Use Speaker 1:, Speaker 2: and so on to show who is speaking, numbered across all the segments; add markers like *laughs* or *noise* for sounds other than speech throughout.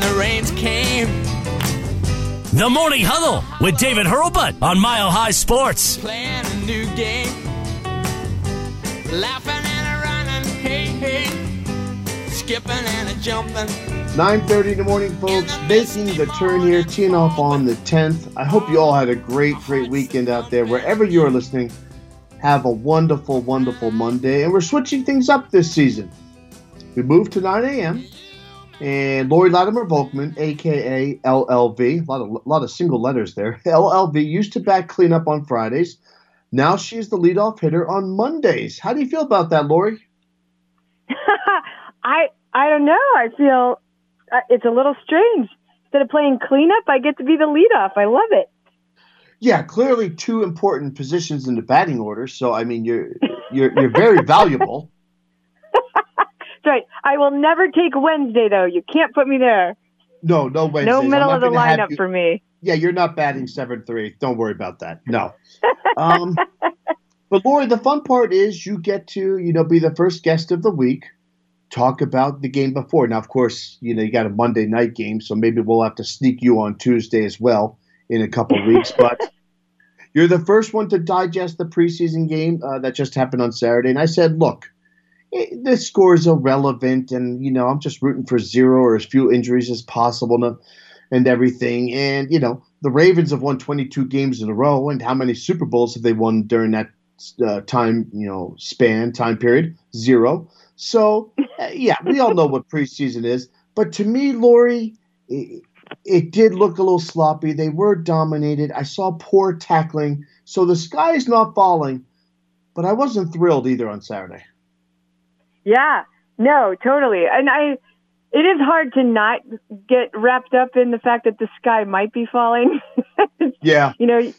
Speaker 1: when the rains came.
Speaker 2: The Morning Huddle with David Hurlbut on Mile High Sports.
Speaker 1: Playing a new game. Laughing and a running. Hey, hey. Skipping and a jumping.
Speaker 3: 9.30 in the morning, folks. Making the turn here, teeing off on the 10th. I hope you all had a great, great weekend out there. Wherever you are listening, have a wonderful, wonderful Monday. And we're switching things up this season. We moved to 9 a.m. And Laurie Lattimore-Volkmann, aka LLV, a lot of a lot of single letters there. *laughs* LLV used to back cleanup on Fridays. Now she's the leadoff hitter on Mondays. How do you feel about that, Laurie? *laughs*
Speaker 4: I I don't know. I feel uh, it's a little strange. Instead of playing cleanup, I get to be the leadoff. I love it.
Speaker 3: Yeah, clearly two important positions in the batting order. So I mean, you're you're you're very valuable. *laughs*
Speaker 4: Right. I will never take Wednesday though. You can't put me there.
Speaker 3: No, no Wednesdays.
Speaker 4: No middle of the lineup for me.
Speaker 3: Yeah, you're not batting seven three. Don't worry about that. No. Um, *laughs* but Laurie, the fun part is you get to you know be the first guest of the week, talk about the game before. Now, of course, you know you got a Monday night game, so maybe we'll have to sneak you on Tuesday as well in a couple of weeks. But *laughs* you're the first one to digest the preseason game uh, that just happened on Saturday, and I said, look. It, this score is irrelevant, and you know I'm just rooting for zero or as few injuries as possible. And, and everything. And, you know, the Ravens have won 22 games in a row. And how many Super Bowls have they won during that uh, time, you know, span, time period? Zero. So, uh, yeah, we all know what preseason is. But to me, Laurie, it, it did look a little sloppy. They were dominated. I saw poor tackling. So the sky is not falling. But I wasn't thrilled either on Saturday.
Speaker 4: Yeah. No, totally. And I it is hard to not get wrapped up in the fact that the sky might be falling. *laughs*
Speaker 3: Yeah.
Speaker 4: you know,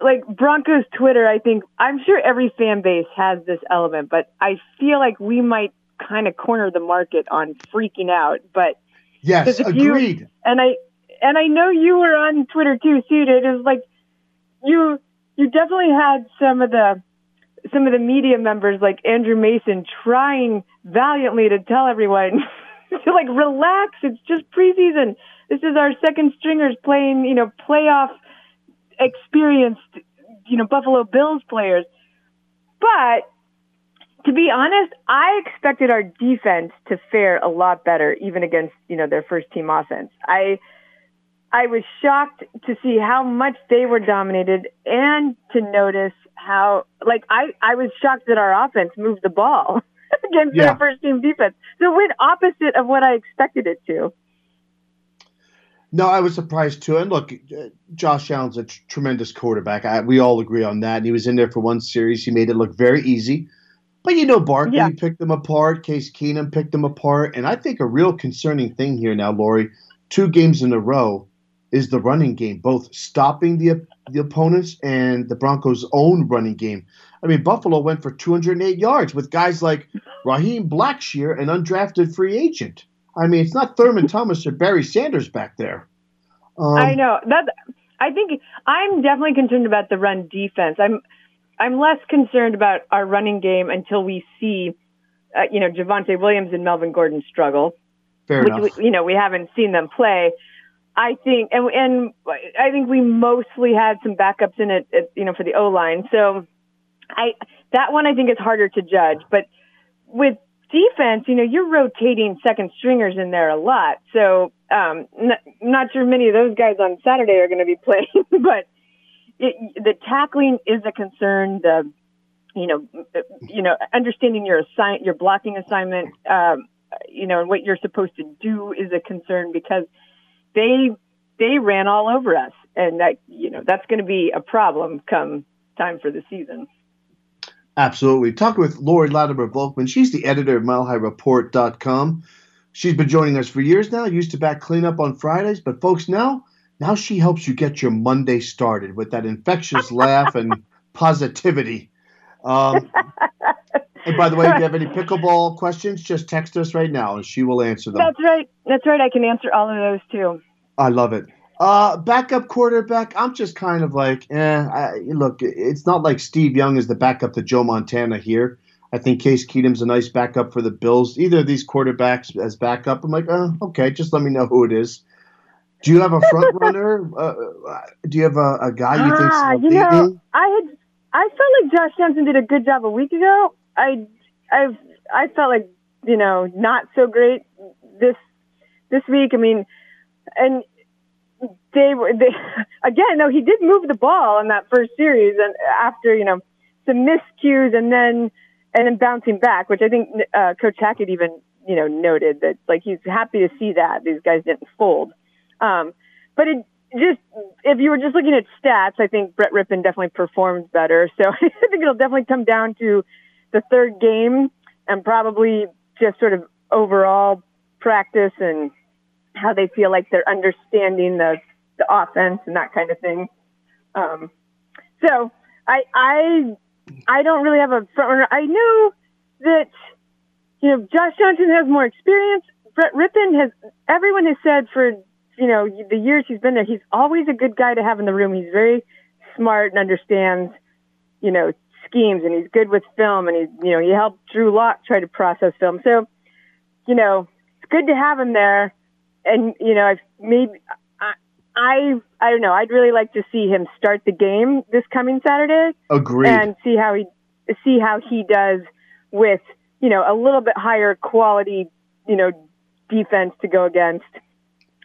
Speaker 4: like Broncos Twitter, I think I'm sure every fan base has this element, but I feel like we might kind of corner the market on freaking out. But
Speaker 3: Yes,
Speaker 4: if you-
Speaker 3: agreed.
Speaker 4: and I and I know you were on Twitter too, suited. It was like you you definitely had some of the some of the media members like Andrew Mason trying valiantly to tell everyone *laughs* to like relax. It's just preseason. This is our second stringers playing, you know, playoff experienced, you know, Buffalo Bills players. But to be honest, I expected our defense to fare a lot better, even against you know their first team offense. I I was shocked to see how much they were dominated, and to notice how like I I was shocked that our offense moved the ball *laughs* against
Speaker 3: Yeah.
Speaker 4: their first team defense. So it went opposite of what I expected it to.
Speaker 3: No, I was surprised too. And look, Josh Allen's a tremendous quarterback. I, we all agree on that. And he was in there for one series. He made it look very easy. But you know, Barkley
Speaker 4: Yeah.
Speaker 3: picked them apart. Case Keenum picked them apart. And I think a real concerning thing here now, Laurie, two games in a row, is the running game, both stopping the the opponents and the Broncos' own running game. I mean, Buffalo went for 208 yards with guys like Raheem Blackshear, an undrafted free agent. I mean, it's not Thurman Thomas or Barry Sanders back there. Um,
Speaker 4: I know that. I think I'm definitely concerned about the run defense. I'm I'm less concerned about our running game until we see, uh, you know, Javonte Williams and Melvin Gordon struggle.
Speaker 3: Fair
Speaker 4: which
Speaker 3: enough.
Speaker 4: we, you know we haven't seen them play. I think, and and I think we mostly had some backups in it, it you know, for the O line. So, I that one I think is harder to judge. But with defense, you know, you're rotating second stringers in there a lot. So, um, n- not sure many of those guys on Saturday are going to be *laughs* playing, but it, the tackling is a concern. The you know, you know, understanding your assign your blocking assignment, um, you know, and what you're supposed to do is a concern because they they ran all over us, and that you know that's going to be a problem come time for the season.
Speaker 3: Absolutely. Talking with Laurie Lattimore-Volkmann. She's the editor of MileHighReport.com. She's been joining us for years now. Used to back cleanup on Fridays, but folks, now now she helps you get your Monday started with that infectious laugh and positivity. Um, and by the way, if you have any *laughs* pickleball questions, just text us right now, and she will answer them.
Speaker 4: That's right. That's right. I can answer all of those too.
Speaker 3: I love it. Uh, backup quarterback, I'm just kind of like, eh. I, look, it's not like Steve Young is the backup to Joe Montana here. I think Case Keenum's a nice backup for the Bills. Either of these quarterbacks as backup, I'm like, oh, okay, just let me know who it is. Do you have a front *laughs* runner? Uh, do you have a, a guy you think?
Speaker 4: Ah, you know, I had I felt like Josh Johnson did a good job a week ago. I I've I felt like you know not so great this this week. I mean, and they were they *laughs* again. No, he did move the ball in that first series, and after you know some miscues, and then and then bouncing back, which I think uh, Coach Hackett even you know noted that like he's happy to see that these guys didn't fold. Um, but it just if you were just looking at stats, I think Brett Rypien definitely performed better. So *laughs* I think it'll definitely come down to the third game and probably just sort of overall practice and how they feel like they're understanding the the offense and that kind of thing. Um, so I I I don't really have a front runner. I know that you know Josh Johnson has more experience. Brett Rypien has everyone has said for you know the years he's been there, he's always a good guy to have in the room. He's very smart and understands you know schemes, and he's good with film, and he's you know he helped Drew Lock try to process film. So you know it's good to have him there, and you know I've maybe I I don't know. I'd really like to see him start the game this coming Saturday.
Speaker 3: Agreed.
Speaker 4: And see how he see how he does with you know a little bit higher quality you know defense to go against.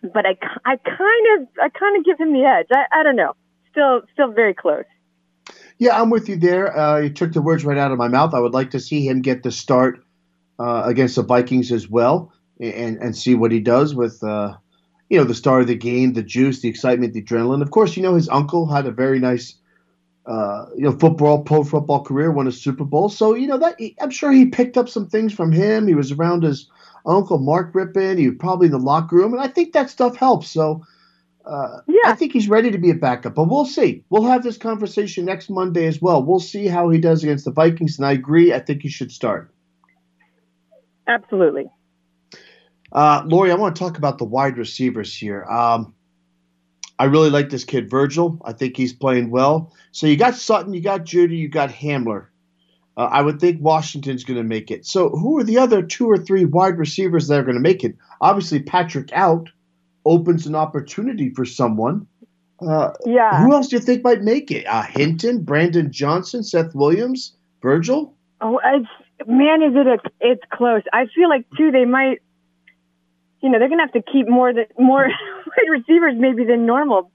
Speaker 4: But I I kind of I kind of give him the edge. I I don't know. Still still very close.
Speaker 3: Yeah, I'm with you there. Uh, you took the words right out of my mouth. I would like to see him get the start uh, against the Vikings as well, and and see what he does with. Uh, you know, the star of the game, the juice, the excitement, the adrenaline. Of course, you know, his uncle had a very nice, uh, you know, football, pro football career, won a Super Bowl. So, you know, that I'm sure he picked up some things from him. He was around his uncle, Mark Rypien. He was probably in the locker room. And I think that stuff helps. So, uh, yeah. I think he's ready to be a backup, but we'll see. We'll have this conversation next Monday as well. We'll see how he does against the Vikings. And I agree. I think he should start.
Speaker 4: Absolutely.
Speaker 3: Uh, Laurie, I want to talk about the wide receivers here. Um, I really like this kid, Virgil. I think he's playing well. So you got Sutton, you got Jeudy, you got Hamler. Uh, I would think Washington's going to make it. So who are the other two or three wide receivers that are going to make it? Obviously, Patrick out opens an opportunity for someone. Uh,
Speaker 4: yeah.
Speaker 3: Who else do you think might make it? Uh, Hinton, Brandon Johnson, Seth Williams, Virgil.
Speaker 4: Oh, it's, man, is it a? It's close. I feel like too they might you know, they're going to have to keep more than more *laughs* wide receivers maybe than normal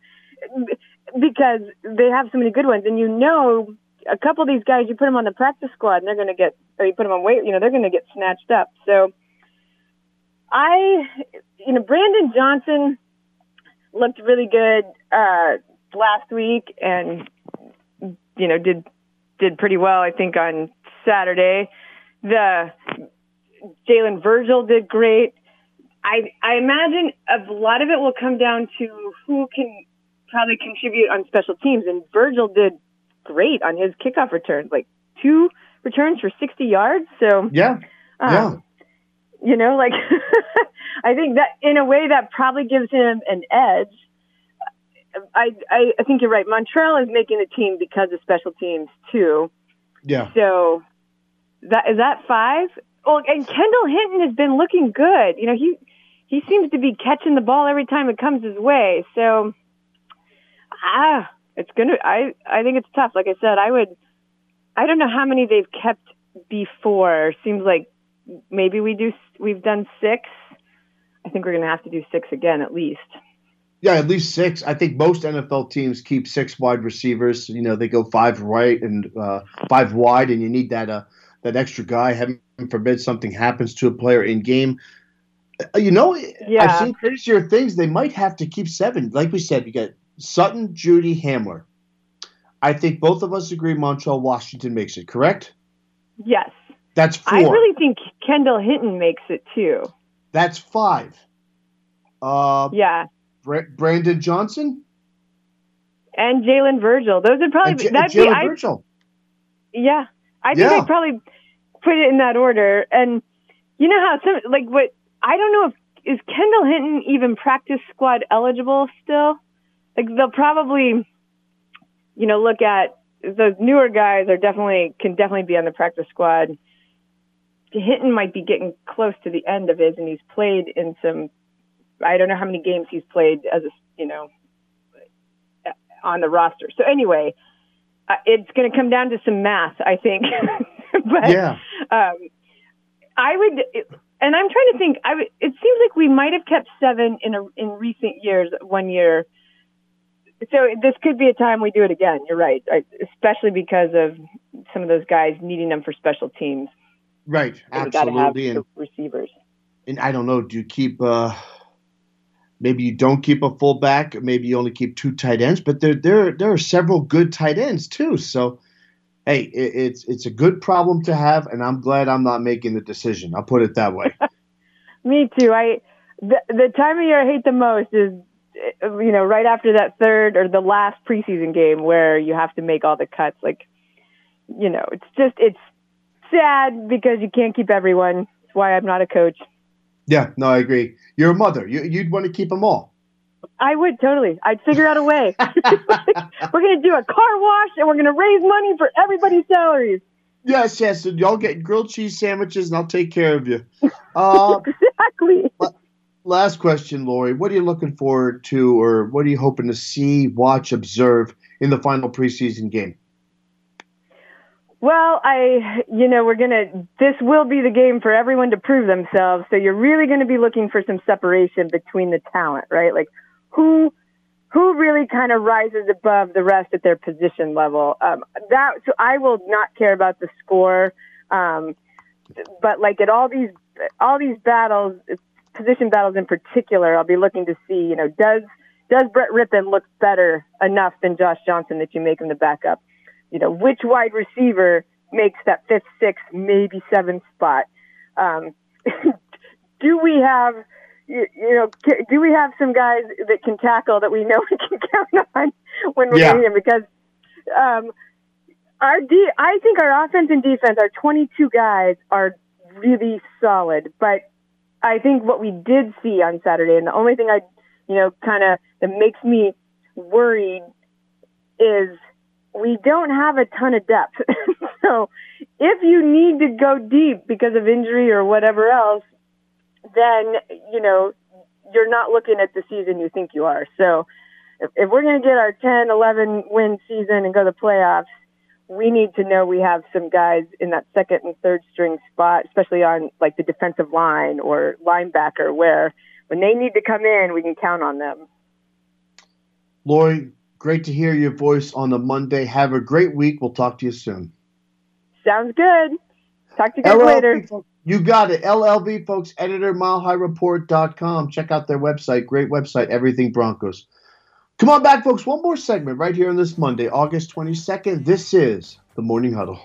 Speaker 4: because they have so many good ones. And you know, a couple of these guys, you put them on the practice squad and they're going to get, or you put them on weight, you know, they're going to get snatched up. So I, you know, Brandon Johnson looked really good, uh, last week and, you know, did, did pretty well, I think on Saturday. The Jalen Virgil did great. I I imagine a lot of it will come down to who can probably contribute on special teams. And Virgil did great on his kickoff returns, like two returns for 60 yards. So
Speaker 3: yeah, um, yeah.
Speaker 4: You know, like *laughs* I think that in a way that probably gives him an edge. I, I I think you're right. Montrell is making the team because of special teams too.
Speaker 3: Yeah.
Speaker 4: So that is that five. Well, and Kendall Hinton has been looking good. You know, he he seems to be catching the ball every time it comes his way. So, ah, it's gonna. I I think it's tough. Like I said, I would. I don't know how many they've kept before. Seems like maybe we do. We've done six. I think we're gonna have to do six again at least.
Speaker 3: Yeah, at least six. I think most NFL teams keep six wide receivers. You know, they go five right and uh, five wide, and you need that uh, that extra guy. Heaven forbid something happens to a player in game. Uh, you know, yeah. I've seen crazier things. They might have to keep seven. Like we said, you got Sutton, Jeudy, Hamler. I think both of us agree Montrell Washington makes it, correct?
Speaker 4: Yes.
Speaker 3: That's four.
Speaker 4: I really think Kendall Hinton makes it too.
Speaker 3: That's five. Uh,
Speaker 4: yeah.
Speaker 3: Br- Brandon Johnson?
Speaker 4: And Jalen Virgil. Those would probably
Speaker 3: be. J- Jalen Virgil.
Speaker 4: Yeah. I think yeah. I'd probably put it in that order. And you know how some, like what I don't know if is Kendall Hinton even practice squad eligible still. Like they'll probably, you know, look at those newer guys are definitely can definitely be on the practice squad. Hinton might be getting close to the end of his, and he's played in some. I don't know how many games he's played as a you know on the roster. So anyway, uh, it's going to come down to some math, I think. *laughs* but
Speaker 3: Yeah.
Speaker 4: um, I would, and I'm trying to think. I would, it seems like we might have kept seven in a, in recent years. One year, so this could be a time we do it again. You're right, especially because of some of those guys needing them for special teams.
Speaker 3: Right.
Speaker 4: And we got to have
Speaker 3: Absolutely. And,
Speaker 4: receivers.
Speaker 3: and I don't know, do you keep uh maybe you don't keep a fullback, maybe you only keep two tight ends, but there there there are several good tight ends too. So hey, it, it's it's a good problem to have, and I'm glad I'm not making the decision. I'll put it that way. *laughs*
Speaker 4: Me too. I the the time of year I hate the most is you know right after that third or the last preseason game where you have to make all the cuts. Like you know, it's just it's sad because you can't keep everyone. That's why I'm not a coach.
Speaker 3: yeah, no, I agree. You're a mother. You, you'd want to keep them all.
Speaker 4: I would totally. I'd figure out a way. *laughs* *laughs* we're gonna do a car wash and we're gonna raise money for everybody's salaries.
Speaker 3: Yes, yes. And y'all get grilled cheese sandwiches, and I'll take care of you. Uh, *laughs*
Speaker 4: Exactly.
Speaker 3: last question, Laurie. What are you looking forward to, or what are you hoping to see, watch, observe in the final preseason game?
Speaker 4: Well, I, you know, we're gonna. This will be the game for everyone to prove themselves. So you're really going to be looking for some separation between the talent, right? Like who, who really kind of rises above the rest at their position level. Um, that. So I will not care about the score, um, but like at all these, all these battles, position battles in particular, I'll be looking to see, you know, does does Brett Rypien look better enough than Josh Johnson that you make him the backup? You know, which wide receiver makes that fifth, sixth, maybe seventh spot? Um, *laughs* do we have, you, you know, do we have some guys that can tackle that we know we can *laughs* count on when we're
Speaker 3: Yeah.
Speaker 4: in here? Because um, our D, I think our offense and defense, our 22 guys are really solid. But I think what we did see on Saturday, and the only thing I, you know, kind of that makes me worried is we don't have a ton of depth. *laughs* so if you need to go deep because of injury or whatever else, then, you know, you're not looking at the season you think you are. So if, if we're going to get our 10, 11 win season and go to the playoffs, we need to know we have some guys in that second and third string spot, especially on like the defensive line or linebacker, where when they need to come in, we can count on them.
Speaker 3: Laurie, great to hear your voice on a Monday. Have a great week. We'll talk to you soon.
Speaker 4: Sounds good. Talk to you guys later.
Speaker 3: folks, you got it. LLV, folks, editor, milehighreport.com. Check out their website. Great website, Everything Broncos. Come on back, folks. One more segment right here on this Monday, August 22nd. This is the Morning Huddle.